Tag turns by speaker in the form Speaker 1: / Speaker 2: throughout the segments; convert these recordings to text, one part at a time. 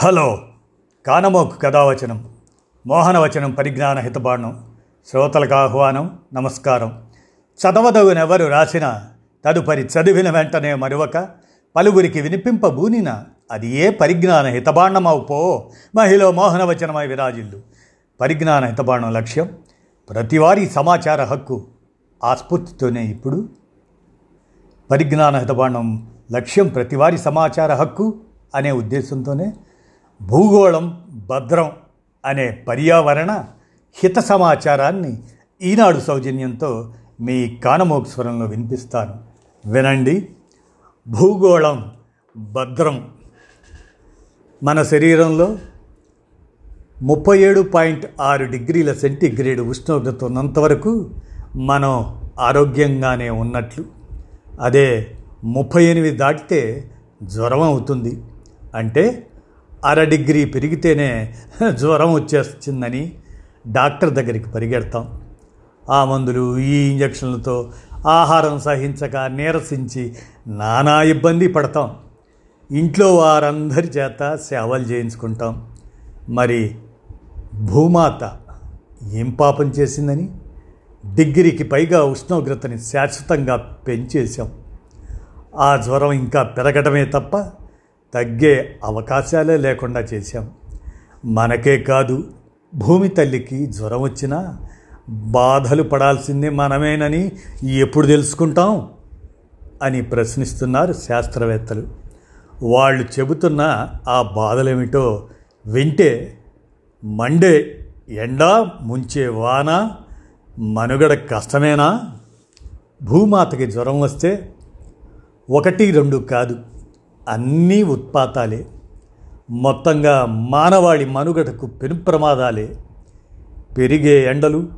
Speaker 1: Hello. కానమోకు కథావచనం మోహనవచనం పరిజ్ఞాన హితబాణం శ్రోతలకు ఆహ్వానం నమస్కారం. చదవదగునెవరు రాసిన తదుపరి చదివిన వెంటనే మరొక పలువురికి వినిపింపబూనిన అది ఏ పరిజ్ఞాన హితబాణమవు పో మహిళ మోహనవచనమై విరాజిల్లు. పరిజ్ఞాన హితబాణం లక్ష్యం ప్రతివారీ సమాచార హక్కు ఆ స్ఫూర్తితోనే ఇప్పుడు. పరిజ్ఞాన హితబాండం లక్ష్యం ప్రతివారి సమాచార హక్కు అనే ఉద్దేశంతోనే భూగోళం భద్రం అనే పర్యావరణ హిత సమాచారాన్ని ఈనాడు సౌజన్యంతో మీ కానమోక్ స్వరంలో వినిపిస్తాను. వినండి. భూగోళం భద్రం మన శరీరంలో ముప్పై ఏడు పాయింట్ ఆరు డిగ్రీల సెంటీగ్రేడ్ ఉష్ణోగ్రత ఉన్నంతవరకు మనం ఆరోగ్యంగానే ఉన్నట్లు అదే ముప్పై ఎనిమిది దాటితే జ్వరం అవుతుంది. అంటే అర డిగ్రీ పెరిగితేనే జ్వరం వచ్చేస్తుందని డాక్టర్ దగ్గరికి పరిగెడతాం. ఆ మందులు ఈ ఇంజక్షన్లతో ఆహారం సహించక నీరసించి నానా ఇబ్బంది పడతాం. ఇంట్లో వారందరి చేత సేవలు చేయించుకుంటాం. మరి భూమాత ఏం పాపం చేసిందని? డిగ్రీకి పైగా ఉష్ణోగ్రతని శాశ్వతంగా పెంచేశాం. ఆ జ్వరం ఇంకా పెరగటమే తప్ప తగ్గే అవకాశాలే లేకుండా చేశాం. మనకే కాదు భూమి తల్లికి జ్వరం వచ్చినా బాధలు పడాల్సిందే మనమేనని ఎప్పుడు తెలుసుకుంటాం? అని ప్రశ్నిస్తున్నారు శాస్త్రవేత్తలు. వాళ్ళు చెబుతున్న ఆ బాధలేమిటో వింటే మండే ఎండ ముంచే వాన మనుగడ కష్టమేనా? భూమాతకి జ్వరం వస్తే ఒకటి రెండు కాదు. అన్నీ ఉత్పాతాలే. మొత్తంగా మానవాళి మనుగడకు పెను ప్రమాదాలే పెరిగే ఎండలు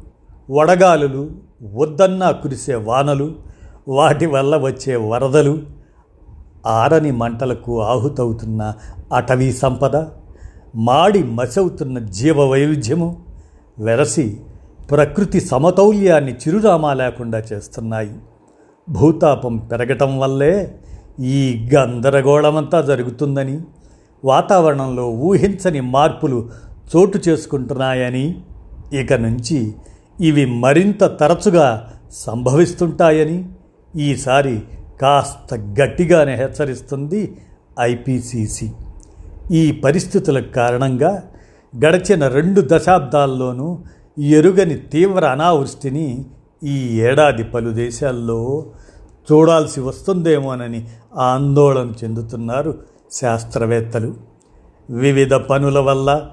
Speaker 1: వడగాలులు వద్దన్నా కురిసే వానలు వాటి వల్ల వచ్చే వరదలు ఆరని మంటలకు ఆహుతవుతున్న అటవీ సంపద మాడి మసవుతున్న జీవ వైవిధ్యము వెరసి ప్రకృతి సమతౌల్యాన్ని చిరునామా లేకుండా చేస్తున్నాయి. భూతాపం పెరగటం వల్లే ఈ గందరగోళమంతా జరుగుతుందని వాతావరణంలో ఊహించని మార్పులు చోటు చేసుకుంటున్నాయని ఇక నుంచి ఇవి మరింత తరచుగా సంభవిస్తుంటాయని ఈసారి కాస్త గట్టిగానే హెచ్చరిస్తుంది ఐపీసీసీ. ఈ పరిస్థితుల కారణంగా గడిచిన రెండు దశాబ్దాల్లోనూ ఎరుగని తీవ్ర అనావృష్టిని ఈ ఏడాది పలు దేశాల్లో చూడాల్సి వస్తుందేమోనని ఆందోళన చెందుతున్నారు శాస్త్రవేత్తలు. వివిధ పనుల వల్ల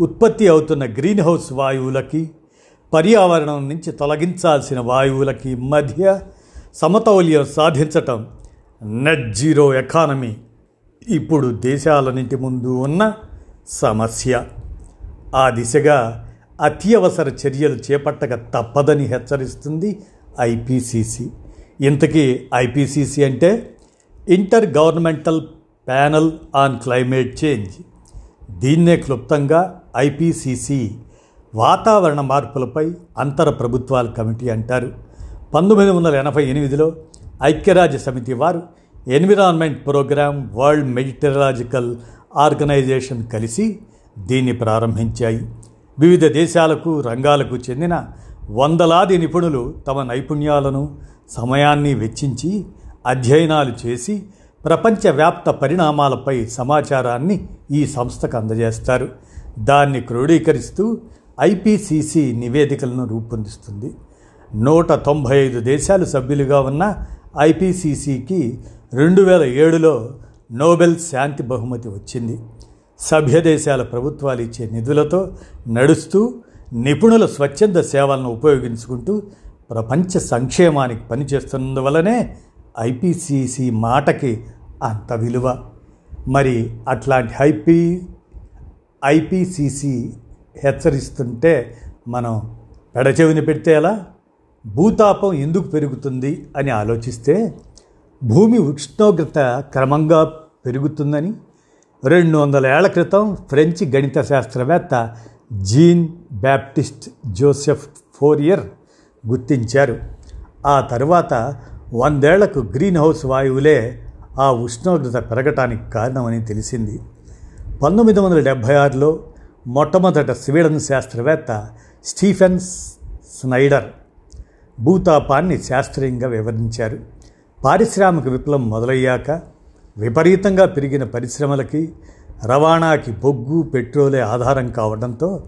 Speaker 1: ఉత్పత్తి అవుతున్న గ్రీన్ హౌస్ వాయువులకి పర్యావరణం నుంచి తొలగించాల్సిన వాయువులకి మధ్య సమతౌల్యం సాధించటం నెట్ జీరో ఎకానమీ ఇప్పుడు దేశాలన్నింటి ముందు ఉన్న సమస్య. ఆ దిశగా అత్యవసర చర్యలు చేపట్టక తప్పదని హెచ్చరిస్తుంది ఐపీసీసీ. ఇంతకీ ఐపీసీసీ అంటే intergovernmental panel on climate change. దీన్నే క్లుప్తంగా ఐపీసీసీ వాతావరణ మార్పులపై అంతర ప్రభుత్వాల కమిటీ అంటారు. పంతొమ్మిది వందల ఎనభై ఎనిమిదిలో ఐక్యరాజ్య సమితి వారు environment programme world meteorological organisation కలిసి దీన్ని ప్రారంభించాయి. వివిధ దేశాలకు రంగాలకు చెందిన వందలాది నిపుణులు తమ నైపుణ్యాలను సమయాన్ని వెచ్చించి అధ్యయనాలు చేసి ప్రపంచవ్యాప్త పరిణామాలపై సమాచారాన్ని ఈ సంస్థకు అందజేస్తారు. దాన్ని క్రోడీకరిస్తూ ఐపీసీసీ నివేదికలను రూపొందిస్తుంది. నూట తొంభై ఐదు దేశాలు సభ్యులుగా ఉన్న ఐపీసీసీకి రెండు వేల ఏడులో నోబెల్ శాంతి బహుమతి వచ్చింది. సభ్య దేశాల ప్రభుత్వాలు ఇచ్చే నిధులతో నడుస్తూ నిపుణుల స్వచ్ఛంద సేవలను ఉపయోగించుకుంటూ ప్రపంచ సంక్షేమానికి పనిచేస్తున్నందువలనే ఐపీసీసీ మాటకి అంత విలువ. మరి అట్లాంటి ఐపీ ఐపీసీసీ హెచ్చరిస్తుంటే మనం పెడచెవిని పెడితే ఎలా? భూతాపం ఎందుకు పెరుగుతుంది అని ఆలోచిస్తే భూమి ఉష్ణోగ్రత క్రమంగా పెరుగుతుందని రెండు వందల ఏళ్ళ క్రితం ఫ్రెంచ్ గణిత శాస్త్రవేత్త జీన్ బ్యాప్టిస్ట్ జోసెఫ్ ఫోరియర్ గుర్తించారు. ఆ తరువాత వందేళ్ళకు గ్రీన్ హౌస్ వాయువులే ఆ ఉష్ణోగ్రత పెరగటానికి కారణమని తెలిసింది. పంతొమ్మిది వందల డెబ్భై ఆరులో మొట్టమొదట స్వీడన్ శాస్త్రవేత్త స్టీఫెన్ స్నైడర్ భూతాపాన్ని శాస్త్రీయంగా వివరించారు. పారిశ్రామిక విప్లవం మొదలయ్యాక విపరీతంగా పెరిగిన పరిశ్రమలకి రవాణాకి బొగ్గు పెట్రోలే ఆధారం కావడంతో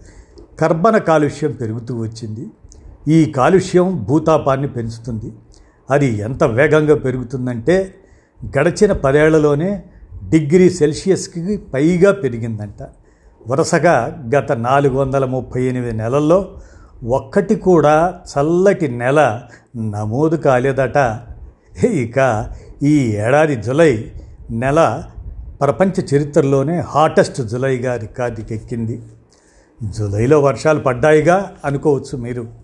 Speaker 1: కర్బన కాలుష్యం పెరుగుతూ వచ్చింది. ఈ కాలుష్యం భూతాపాన్ని పెంచుతుంది. అది ఎంత వేగంగా పెరుగుతుందంటే గడిచిన పదేళ్ళలోనే డిగ్రీ సెల్సియస్కి పైగా పెరిగిందంట. వరుసగా గత నాలుగు వందల ముప్పై ఎనిమిది నెలల్లో ఒక్కటి కూడా చల్లటి నెల నమోదు కాలేదట. ఇక ఈ ఏడాది జులై నెల ప్రపంచ చరిత్రలోనే హాటెస్ట్ జులైగా రికార్డుకెక్కింది. జూలైలో వర్షాలు పడ్డాయిగా అనుకోవచ్చు మీరు.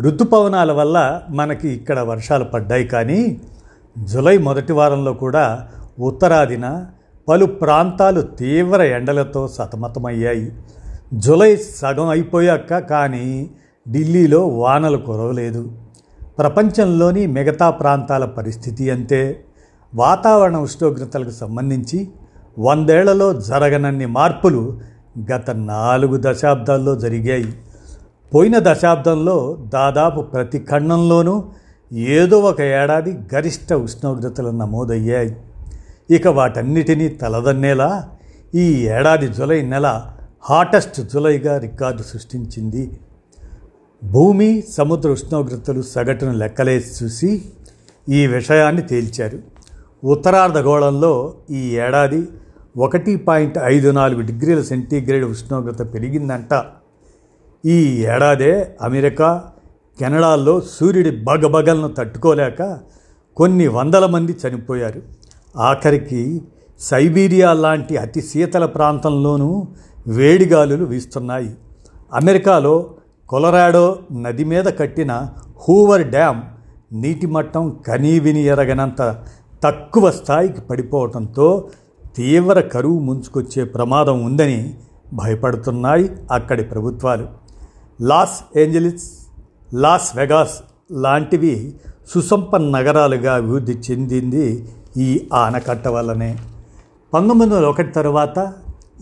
Speaker 1: ఋతుపవనాల వల్ల మనకి ఇక్కడ వర్షాలు పడ్డాయి కానీ జులై మొదటి వారంలో కూడా ఉత్తరాదిన పలు ప్రాంతాలు తీవ్ర ఎండలతో సతమతమయ్యాయి. జులై సగం అయిపోయాక కానీ ఢిల్లీలో వానలు కురవలేదు. ప్రపంచంలోని మిగతా ప్రాంతాల పరిస్థితి అంతే. వాతావరణ ఉష్ణోగ్రతలకు సంబంధించి వందేళ్ళలో జరగనన్ని మార్పులు గత నాలుగు దశాబ్దాల్లో జరిగాయి. పోయిన దశాబ్దంలో దాదాపు ప్రతి ఖండంలోనూ ఏదో ఒక ఏడాది గరిష్ట ఉష్ణోగ్రతలు నమోదయ్యాయి. ఇక వాటన్నిటినీ తలదన్నేలా ఈ ఏడాది జులై నెల హాటెస్ట్ జులైగా రికార్డు సృష్టించింది. భూమి సముద్ర ఉష్ణోగ్రతలు సగటును లెక్కలేసి చూసి ఈ విషయాన్ని తేల్చారు. ఉత్తరార్ధగోళంలో ఈ ఏడాది ఒకటి పాయింట్ ఐదు నాలుగు డిగ్రీల సెంటీగ్రేడ్ ఉష్ణోగ్రత పెరిగిందంట. ఈ ఏడాదే అమెరికా కెనడాల్లో సూర్యుడి బగబగలను తట్టుకోలేక కొన్ని వందల మంది చనిపోయారు. ఆఖరికి సైబీరియా లాంటి అతి శీతల ప్రాంతంలోనూ వేడిగాలులు వీస్తున్నాయి. అమెరికాలో కొలరాడో నది మీద కట్టిన హూవర్ డ్యామ్ నీటి మట్టం కనీవిని ఎరగనంత తక్కువ స్థాయికి పడిపోవడంతో తీవ్ర కరువు ముంచుకొచ్చే ప్రమాదం ఉందని భయపడుతున్నాయి అక్కడి ప్రభుత్వాలు. లాస్ ఏంజలిస్ లాస్ వెగాస్ లాంటివి సుసంపన్న నగరాలుగా అభివృద్ధి చెందింది ఈ ఆనకట్ట వల్లనే. పంతొమ్మిది వందల ఒకటి తర్వాత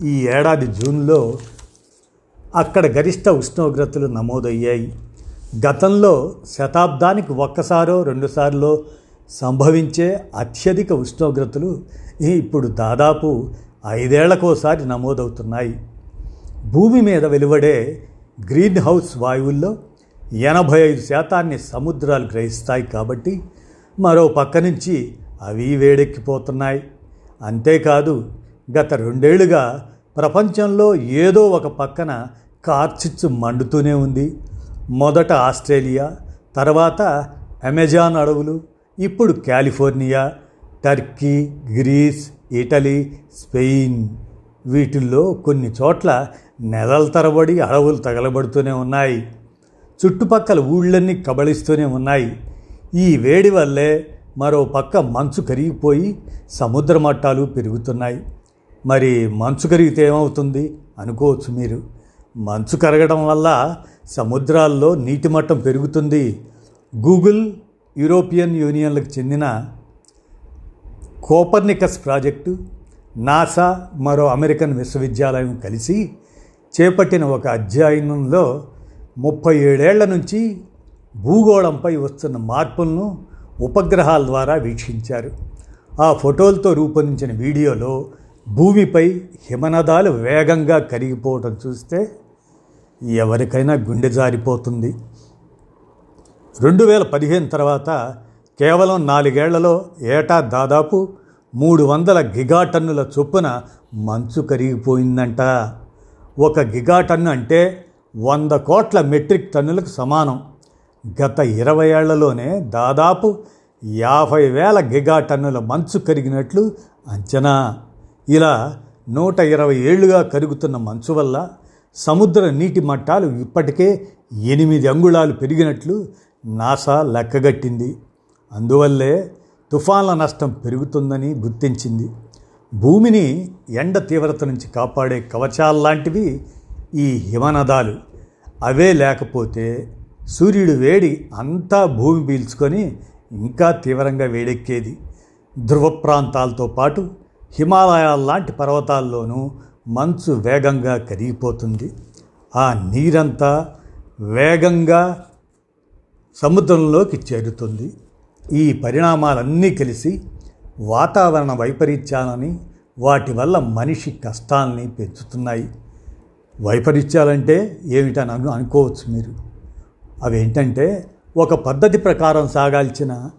Speaker 1: ఈ ఏడాది జూన్లో అక్కడ గరిష్ట ఉష్ణోగ్రతలు నమోదయ్యాయి. గతంలో శతాబ్దానికి ఒక్కసారో రెండుసార్లు సంభవించే అత్యధిక ఉష్ణోగ్రతలు ఇప్పుడు దాదాపు ఐదేళ్ళకోసారి నమోదవుతున్నాయి. భూమి మీద వెలువడే గ్రీన్ హౌస్ వాయువుల్లో ఎనభై ఐదు శాతాన్ని సముద్రాలు గ్రహిస్తాయి కాబట్టి మరో పక్క నుంచి అవి వేడెక్కిపోతున్నాయి. అంతేకాదు గత రెండేళ్ళుగా ప్రపంచంలో ఏదో ఒక పక్కన కార్చిచ్చు మండుతూనే ఉంది. మొదట ఆస్ట్రేలియా తర్వాత అమెజాన్ అడవులు ఇప్పుడు California Turkey Greece Italy Spain. వీటిల్లో కొన్ని చోట్ల నెలల తరబడి అడవులు తగలబడుతూనే ఉన్నాయి. చుట్టుపక్కల ఊళ్ళన్నీ కబళిస్తూనే ఉన్నాయి. ఈ వేడి వల్లే మరో పక్క మంచు కరిగిపోయి సముద్ర మట్టాలు పెరుగుతున్నాయి. మరి మంచు కరిగితే ఏమవుతుంది అనుకోవచ్చు మీరు. మంచు కరగడం వల్ల సముద్రాల్లో నీటి మట్టం పెరుగుతుంది. గూగుల్ యూరోపియన్ యూనియన్లకు చెందిన కోపర్నికస్ ప్రాజెక్టు నాసా మరో అమెరికన్ విశ్వవిద్యాలయం కలిసి చేపట్టిన ఒక అధ్యయనంలో ముప్పై ఏడేళ్ళ నుంచి భూగోళంపై వస్తున్న మార్పులను ఉపగ్రహాల ద్వారా వీక్షించారు. ఆ ఫోటోలతో రూపొందించిన వీడియోలో భూమిపై హిమనదాలు వేగంగా కరిగిపోవటం చూస్తే ఎవరికైనా గుండె జారిపోతుంది. రెండు వేల పదిహేను తర్వాత కేవలం నాలుగేళ్ళలో ఏటా దాదాపు మూడు వందల గిగాటన్నుల చొప్పున మంచు కరిగిపోయిందంట. ఒక గిగాటన్ను అంటే వంద కోట్ల మెట్రిక్ టన్నులకు సమానం. గత ఇరవై ఏళ్ళలోనే దాదాపు యాభై వేల గిగాటన్నుల మంచు కరిగినట్లు అంచనా. ఇలా నూట ఇరవై ఏళ్ళుగా కరుగుతున్న మంచు వల్ల సముద్ర నీటి మట్టాలు ఇప్పటికే ఎనిమిది అంగుళాలు పెరిగినట్లు నాసా లెక్కగట్టింది. అందువల్లే తుఫాన్ల నష్టం పెరుగుతుందని గుర్తించింది. భూమిని ఎండ తీవ్రత నుంచి కాపాడే కవచాల్లాంటివి ఈ హిమనదాలు. అవే లేకపోతే సూర్యుడు వేడి అంతా భూమి పీల్చుకొని ఇంకా తీవ్రంగా వేడెక్కేది. ధ్రువ ప్రాంతాలతో పాటు హిమాలయాల లాంటి పర్వతాల్లోనూ మంచు వేగంగా కరిగిపోతుంది. ఆ నీరంతా వేగంగా సముద్రంలోకి చేరుతుంది. ఈ పరిణామాలన్నీ కలిసి వాతావరణ వైపరీత్యాలని వాటి వల్ల మనిషి కష్టాలని పెంచుతున్నాయి. వైపరీత్యాలంటే ఏమిటని అను అనుకోవచ్చు మీరు. అవేంటంటే ఒక పద్ధతి ప్రకారం సాగాల్సిన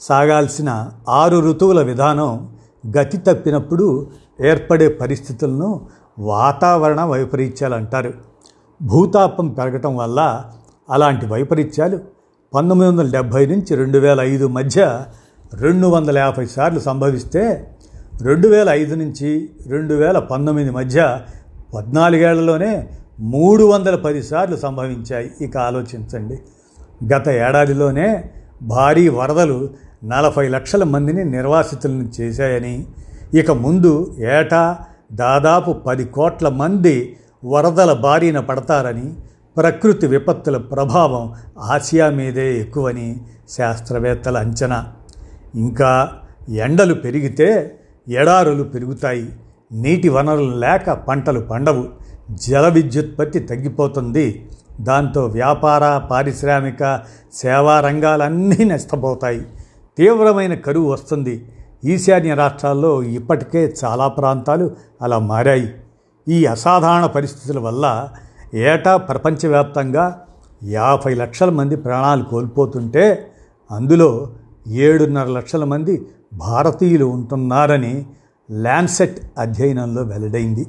Speaker 1: సాగాల్సిన ఆరు ఋతువుల విధానం గతి తప్పినప్పుడు ఏర్పడే పరిస్థితులను వాతావరణ వైపరీత్యాలు అంటారు. భూతాపం పెరగటం వల్ల అలాంటి వైపరీత్యాలు పంతొమ్మిది వందల డెబ్భై నుంచి రెండు వేల ఐదు మధ్య రెండు వందల యాభై సార్లు సంభవిస్తే రెండు వేల ఐదు నుంచి రెండు వేల పంతొమ్మిది మధ్య పద్నాలుగేళ్ళలోనే మూడు వందల పది సార్లు సంభవించాయి. ఇక ఆలోచించండి. గత ఏడాదిలోనే భారీ వరదలు నలభై లక్షల మందిని నిర్వాసితులను చేశాయని ఇక ముందు ఏటా దాదాపు పది కోట్ల మంది వరదల బారిన పడతారని ప్రకృతి విపత్తుల ప్రభావం ఆసియా మీదే ఎక్కువని శాస్త్రవేత్తల అంచనా. ఇంకా ఎండలు పెరిగితే ఎడారులు పెరుగుతాయి. నీటి వనరులు లేక పంటలు పండవు. జల విద్యుత్పత్తి తగ్గిపోతుంది. దాంతో వ్యాపార పారిశ్రామిక సేవా రంగాలన్నీ నష్టపోతాయి. తీవ్రమైన కరువు వస్తుంది. ఈశాన్య రాష్ట్రాల్లో ఇప్పటికే చాలా ప్రాంతాలు అలా మారాయి. ఈ అసాధారణ పరిస్థితుల వల్ల ఏటా ప్రపంచవ్యాప్తంగా యాభై లక్షల మంది ప్రాణాలు కోల్పోతుంటే అందులో ఏడున్నర లక్షల మంది భారతీయులు ఉంటున్నారని ల్యాన్సెట్ అధ్యయనంలో వెల్లడైంది.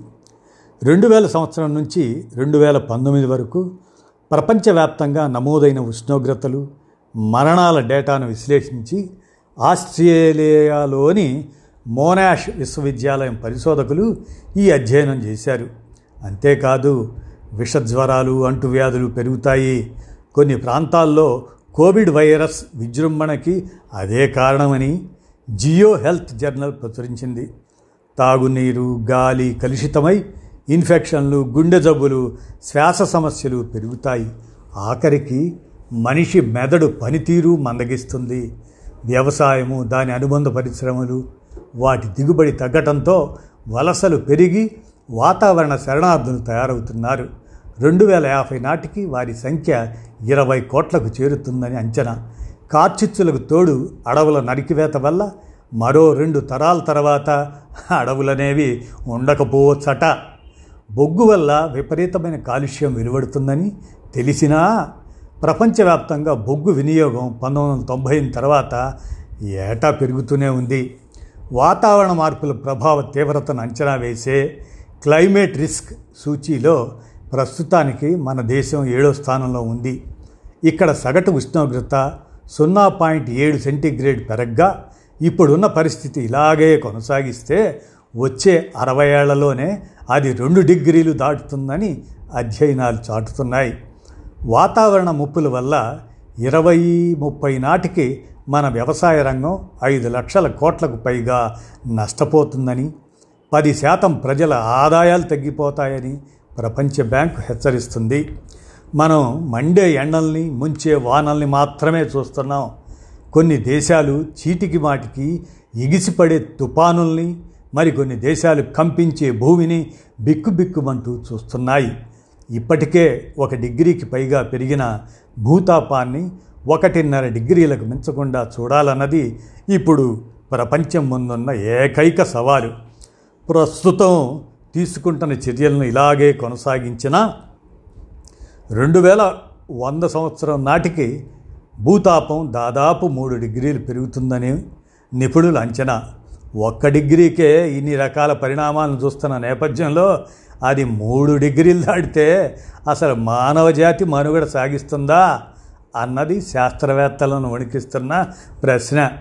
Speaker 1: రెండు వేల సంవత్సరం నుంచి రెండు వేల పంతొమ్మిది వరకు ప్రపంచవ్యాప్తంగా నమోదైన ఉష్ణోగ్రతలు మరణాల డేటాను విశ్లేషించి ఆస్ట్రేలియాలోని మోనాష్ విశ్వవిద్యాలయం పరిశోధకులు ఈ అధ్యయనం చేశారు. అంతేకాదు విషజ్వరాలు అంటువ్యాధులు పెరుగుతాయి. కొన్ని ప్రాంతాల్లో కోవిడ్ వైరస్ విజృంభణకి అదే కారణమని జియో హెల్త్ జర్నల్ ప్రచురించింది. తాగునీరు గాలి కలుషితమై ఇన్ఫెక్షన్లు గుండె జబ్బులు శ్వాస సమస్యలు పెరుగుతాయి. ఆఖరికి మనిషి మెదడు పనితీరు మందగిస్తుంది. వ్యవసాయము దాని అనుబంధ పరిశ్రమలు వాటి దిగుబడి తగ్గటంతో వలసలు పెరిగి వాతావరణ శరణార్థులు తయారవుతున్నారు. రెండు వేల యాభై నాటికి వారి సంఖ్య ఇరవై కోట్లకు చేరుతుందని అంచనా. కార్చిచ్చులకు తోడు అడవుల నరికివేత వల్ల మరో రెండు తరాల తర్వాత అడవులనేవి ఉండకపోవచ్చట. బొగ్గు వల్ల విపరీతమైన కాలుష్యం వెలువడుతుందని తెలిసినా ప్రపంచవ్యాప్తంగా బొగ్గు వినియోగం పంతొమ్మిది వందల తొంభై తర్వాత ఏటా పెరుగుతూనే ఉంది. వాతావరణ మార్పుల ప్రభావ తీవ్రతను అంచనా వేసే క్లైమేట్ రిస్క్ సూచీలో ప్రస్తుతానికి మన దేశం ఏడో స్థానంలో ఉంది. ఇక్కడ సగటు ఉష్ణోగ్రత సున్నా పాయింట్ ఏడు సెంటీగ్రేడ్ పెరగ్గా ఇప్పుడున్న పరిస్థితి ఇలాగే కొనసాగిస్తే వచ్చే అరవై ఏళ్ళలోనే అది రెండు డిగ్రీలు దాటుతుందని అధ్యయనాలు చాటుతున్నాయి. వాతావరణ ముప్పుల వల్ల ఇరవై ముప్పై నాటికి మన వ్యవసాయ రంగం ఐదు లక్షల కోట్లకు పైగా నష్టపోతుందని పది శాతం ప్రజల ఆదాయాలు తగ్గిపోతాయని ప్రపంచ బ్యాంకు హెచ్చరిస్తుంది. మనం మండే ఎండల్ని ముంచే వానల్ని మాత్రమే చూస్తున్నాం. కొన్ని దేశాలు చీటికి మాటికి ఎగిసిపడే తుపానుల్ని మరికొన్ని దేశాలు కంపించే భూమిని బిక్కుబిక్కుమంటూ చూస్తున్నాయి. ఇప్పటికే ఒక డిగ్రీకి పైగా పెరిగిన భూతాపాన్ని ఒకటిన్నర డిగ్రీలకు మించకుండా చూడాలన్నది ఇప్పుడు ప్రపంచం ముందున్న ఏకైక సవాలు. ప్రస్తుతం తీసుకుంటున్న చర్యలను ఇలాగే కొనసాగించిన రెండు వేల వంద సంవత్సరం నాటికి భూతాపం దాదాపు మూడు డిగ్రీలు పెరుగుతుందని నిపుణుల అంచనా. ఒక్క డిగ్రీకే ఇన్ని రకాల పరిణామాలను చూస్తున్న నేపథ్యంలో అది మూడు డిగ్రీలు దాటితే అసలు మానవ జాతి మనుగడ సాగిస్తుందా అన్నది శాస్త్రవేత్తలను వణికిస్తున్న ప్రశ్న.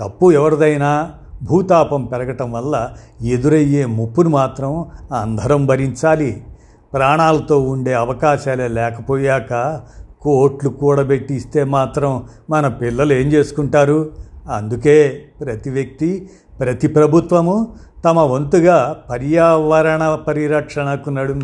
Speaker 1: తప్పు ఎవరిదైనా భూతాపం పెరగటం వల్ల ఎదురయ్యే ముప్పును మాత్రం అందరం భరించాలి. ప్రాణాలతో ఉండే అవకాశాలే లేకపోయాక కోట్లు కూడబెట్టి ఇస్తే మాత్రం మన పిల్లలు ఏం చేసుకుంటారు? అందుకే ప్రతి వ్యక్తి ప్రతి ప్రభుత్వము తమ వంతుగా పర్యావరణ పరిరక్షణకు నడు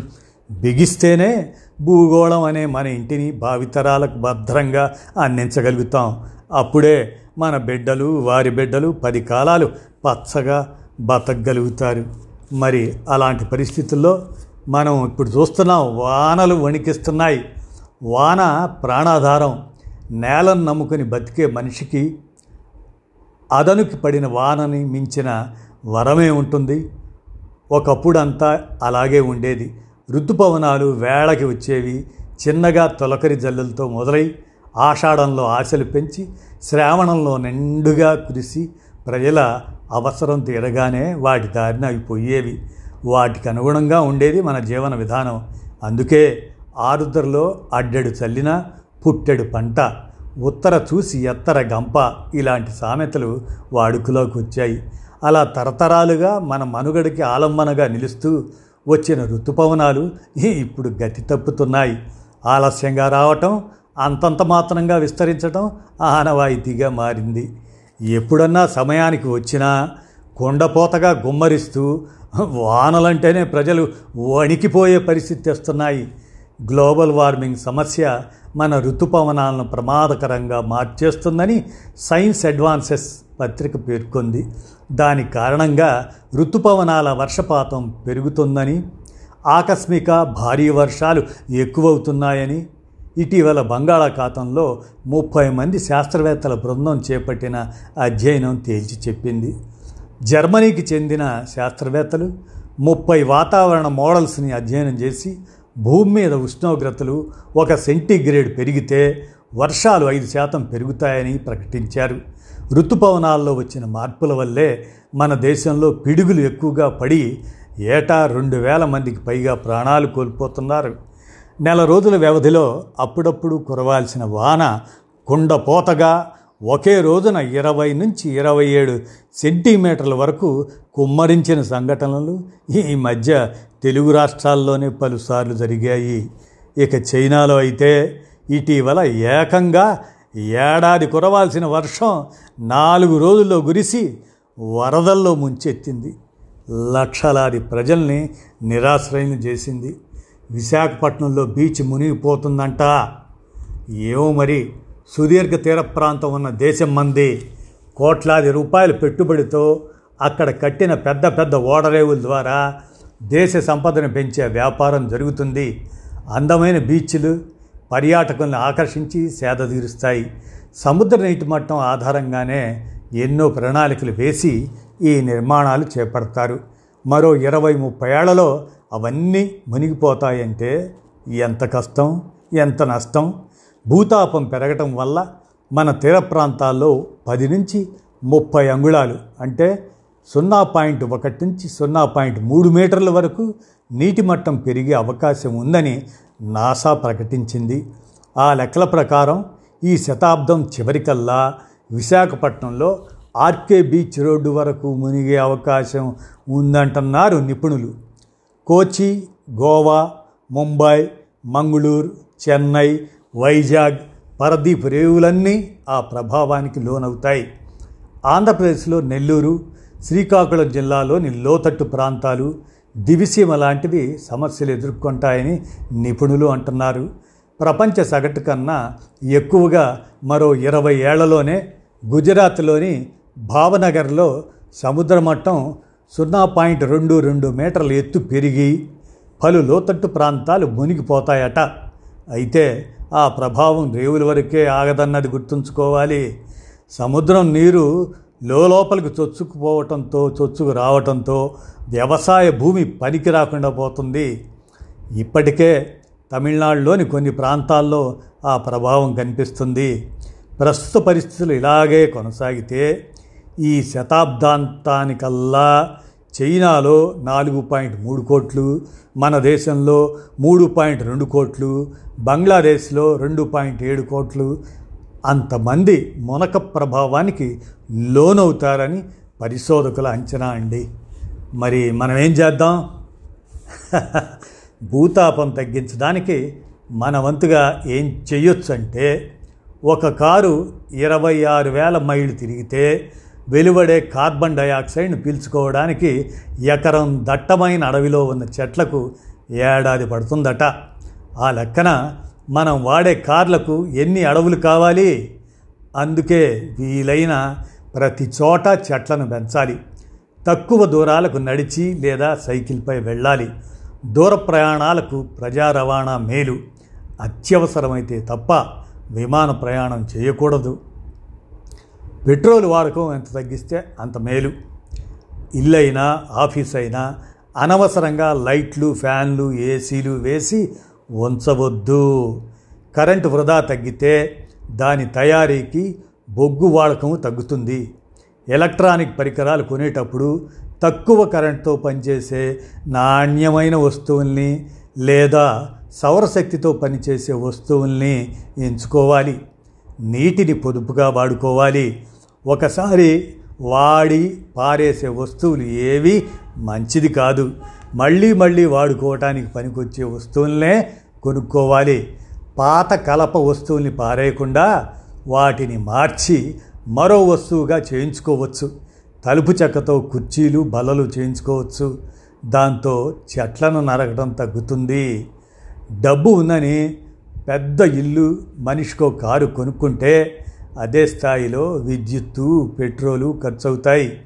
Speaker 1: బిగిస్తేనే భూగోళం అనే మన ఇంటిని భావితరాలకు భద్రంగా అందించగలుగుతాం. అప్పుడే మన బిడ్డలు వారి బిడ్డలు పది కాలాలు పచ్చగా బతకగలుగుతారు. మరి అలాంటి పరిస్థితుల్లో మనం ఇప్పుడు చూస్తున్నాం వానలు వణికిస్తున్నాయి. వాన ప్రాణాధారం. నేలను నమ్ముకుని బతికే మనిషికి అదనుకి పడిన వానని మించిన వరమే ఉంటుంది. ఒకప్పుడు అంతా అలాగే ఉండేది. ఋతుపవనాలు వేళకి వచ్చేవి. చిన్నగా తొలకరి జల్లులతో మొదలై ఆషాఢంలో ఆశలు పెంచి శ్రావణంలో నిండుగా కురిసి ప్రజల అవసరం తీరగానే వాటి దారిన అవి పోయేవి. వాటికి అనుగుణంగా ఉండేది మన జీవన విధానం. అందుకే ఆరుద్రలో అడ్డెడు చల్లిన పుట్టెడు పంట ఉత్తర చూసి ఎత్తర గంప ఇలాంటి సామెతలు వాడుకలోకి వచ్చాయి. అలా తరతరాలుగా మన మనుగడికి ఆలంబనగా నిలుస్తూ వచ్చిన ఋతుపవనాలు ఇప్పుడు గతి తప్పుతున్నాయి. ఆలస్యంగా రావటం అంతంత మాత్రంగా విస్తరించడం ఆనవాయితీగా మారింది. ఎప్పుడన్నా సమయానికి వచ్చినా కొండపోతగా గుమ్మరిస్తూ వానలంటేనే ప్రజలు వణికిపోయే పరిస్థితి తెస్తున్నాయి. గ్లోబల్ వార్మింగ్ సమస్య మన ఋతుపవనాలను ప్రమాదకరంగా మార్చేస్తుందని సైన్స్ అడ్వాన్సెస్ పత్రిక పేర్కొంది. దాని కారణంగా ఋతుపవనాల వర్షపాతం పెరుగుతుందని ఆకస్మిక భారీ వర్షాలు ఎక్కువవుతున్నాయని ఇటీవల బంగాళాఖాతంలో ముప్పై మంది శాస్త్రవేత్తల బృందం చేపట్టిన అధ్యయనం తేల్చి చెప్పింది. జర్మనీకి చెందిన శాస్త్రవేత్తలు ముప్పై వాతావరణ మోడల్స్ని అధ్యయనం చేసి భూమి మీద ఉష్ణోగ్రతలు ఒక సెంటీగ్రేడ్ పెరిగితే వర్షాలు ఐదు శాతం పెరుగుతాయని ప్రకటించారు. ఋతుపవనాల్లో వచ్చిన మార్పుల వల్లే మన దేశంలో పిడుగులు ఎక్కువగా పడి ఏటా రెండు వేల మందికి పైగా ప్రాణాలు కోల్పోతున్నారు. నెల రోజుల వ్యవధిలో అప్పుడప్పుడు కురవాల్సిన వాన కుండపోతగా ఒకే రోజున ఇరవై నుంచి ఇరవై ఏడు సెంటీమీటర్ల వరకు కుమ్మరించిన సంఘటనలు ఈ మధ్య తెలుగు రాష్ట్రాల్లోనే పలుసార్లు జరిగాయి. ఇక చైనాలో అయితే ఇటీవల ఏకంగా ఏడాది కురవాల్సిన వర్షం నాలుగు రోజుల్లో గురిసి వరదల్లో ముంచెత్తింది. లక్షలాది ప్రజల్ని నిరాశ్రయం చేసింది. విశాఖపట్నంలో బీచ్ మునిగిపోతుందంట. ఏమో మరి. సుదీర్ఘ తీర ప్రాంతం ఉన్న దేశం మంది కోట్లాది రూపాయల పెట్టుబడితో అక్కడ కట్టిన పెద్ద పెద్ద ఓడరేవుల ద్వారా దేశ సంపదను పెంచే వ్యాపారం జరుగుతుంది. అందమైన బీచ్లు పర్యాటకులను ఆకర్షించి సేద తీరుస్తాయి. సముద్ర నీటి మట్టం ఆధారంగానే ఎన్నో ప్రణాళికలు వేసి ఈ నిర్మాణాలు చేపడతారు. మరో ఇరవై ముప్పై ఏళ్ళలో అవన్నీ మునిగిపోతాయంటే ఎంత కష్టం ఎంత నష్టం? భూతాపం పెరగటం వల్ల మన తీర ప్రాంతాల్లో పది నుంచి ముప్పై అంగుళాలు అంటే సున్నా పాయింట్ ఒకటి నుంచి సున్నా పాయింట్ మూడు మీటర్ల వరకు నీటి మట్టం పెరిగే అవకాశం ఉందని నాసా ప్రకటించింది. ఆ లెక్కల ప్రకారం ఈ శతాబ్దం చివరికల్లా విశాఖపట్నంలో ఆర్కే బీచ్ రోడ్డు వరకు మునిగే అవకాశం ఉందంటున్నారు నిపుణులు. కోచి గోవా ముంబై మంగళూరు చెన్నై వైజాగ్ పరదీప్ రేవులన్నీ ఆ ప్రభావానికి లోనవుతాయి. ఆంధ్రప్రదేశ్లో నెల్లూరు శ్రీకాకుళం జిల్లాలోని లోతట్టు ప్రాంతాలు దివిసీమ లాంటివి సమస్యలు ఎదుర్కొంటాయని నిపుణులు అంటున్నారు. ప్రపంచ సగటు కన్నా ఎక్కువగా మరో ఇరవై ఏళ్ళలోనే గుజరాత్లోని భావనగర్లో సముద్ర మట్టం సున్నా పాయింట్ రెండు రెండు మీటర్ల ఎత్తు పెరిగి పలు లోతట్టు ప్రాంతాలు మునిగిపోతాయట. అయితే ఆ ప్రభావం రేవుల వరకే ఆగదన్నది గుర్తుంచుకోవాలి. సముద్రం నీరు లోపలికి చొచ్చుకుపోవటంతో చొచ్చుకు రావటంతో వ్యవసాయ భూమి పనికి రాకుండా పోతుంది. ఇప్పటికే తమిళనాడులోని కొన్ని ప్రాంతాల్లో ఆ ప్రభావం కనిపిస్తుంది. ప్రస్తుత పరిస్థితులు ఇలాగే కొనసాగితే ఈ శతాబ్దాంతానికల్లా చైనాలో నాలుగు పాయింట్ మూడు కోట్లు మన దేశంలో మూడు పాయింట్ రెండు కోట్లు బంగ్లాదేశ్లో రెండు పాయింట్ ఏడు కోట్లు. అంతమంది మునక ప్రభావానికి లోనవుతారని పరిశోధకుల అంచనా అండి. మరి మనం ఏం చేద్దాం? భూతాపం తగ్గించడానికి మన వంతుగా ఏం చేయొచ్చంటే అంటే ఒక కారు ఇరవై ఆరు వేల మైళ్ళు తిరిగితే వెలువడే కార్బన్ డయాక్సైడ్ను పీల్చుకోవడానికి ఎకరం దట్టమైన అడవిలో ఉన్న చెట్లకు ఏడాది పడుతుందట. ఆ లెక్కన మనం వాడే కార్లకు ఎన్ని అడవులు కావాలి? అందుకే వీలైన ప్రతి చోట చెట్లను పెంచాలి. తక్కువ దూరాలకు నడిచి లేదా సైకిల్పై వెళ్ళాలి. దూర ప్రయాణాలకు ప్రజా రవాణా మేలు అత్యవసరమైతే తప్ప విమాన ప్రయాణం చేయకూడదు. పెట్రోల్ వాడకం ఎంత తగ్గిస్తే అంత మేలు. ఇల్లు అయినా ఆఫీస్ అయినా అనవసరంగా లైట్లు ఫ్యాన్లు ఏసీలు వేసి ఉంచవద్దు కరెంటు వృధా తగ్గితే దాని తయారీకి బొగ్గు వాడకం తగ్గుతుంది. ఎలక్ట్రానిక్ పరికరాలు కొనేటప్పుడు తక్కువ కరెంటుతో పనిచేసే నాణ్యమైన వస్తువుల్ని లేదా సౌరశక్తితో పనిచేసే వస్తువుల్ని ఎంచుకోవాలి. నీటిని పొదుపుగా వాడుకోవాలి. ఒకసారి వాడి పారేసే వస్తువులు ఏవి మంచిది కాదు. మళ్ళీ మళ్ళీ వాడుకోవటానికి పనికొచ్చే వస్తువులనే కొనుక్కోవాలి. పాత కలప వస్తువుల్ని పారేయకుండా వాటిని మార్చి మరో వస్తువుగా చేయించుకోవచ్చు. తలుపు చెక్కతో కుర్చీలు బల్లలు చేయించుకోవచ్చు. దాంతో చెట్లను నరకడం తగ్గుతుంది. డబ్బు ఉందని పెద్ద ఇల్లు మనిషికో కారు కొనుక్కుంటే అదే స్థాయిలో విద్యుత్తు పెట్రోలు ఖర్చు అవుతాయి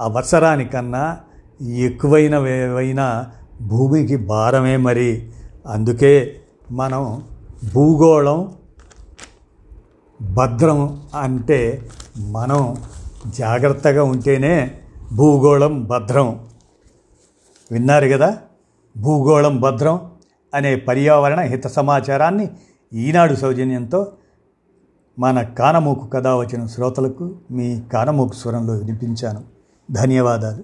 Speaker 1: అవసరానికన్నా ఎక్కువైనవేవైనా భూమికి భారమే మరి. అందుకే మనం భూగోళం భద్రం అంటే మనం జాగ్రత్తగా ఉంటేనే భూగోళం భద్రం. విన్నారు కదా? భూగోళం భద్రం అనే పర్యావరణ హిత సమాచారాన్ని ఈనాడు సౌజన్యంతో మన కానమూకు కథ వచ్చిన శ్రోతలకు మీ కానమూకు స్వరంలో వినిపించాను. ధన్యవాదాలు.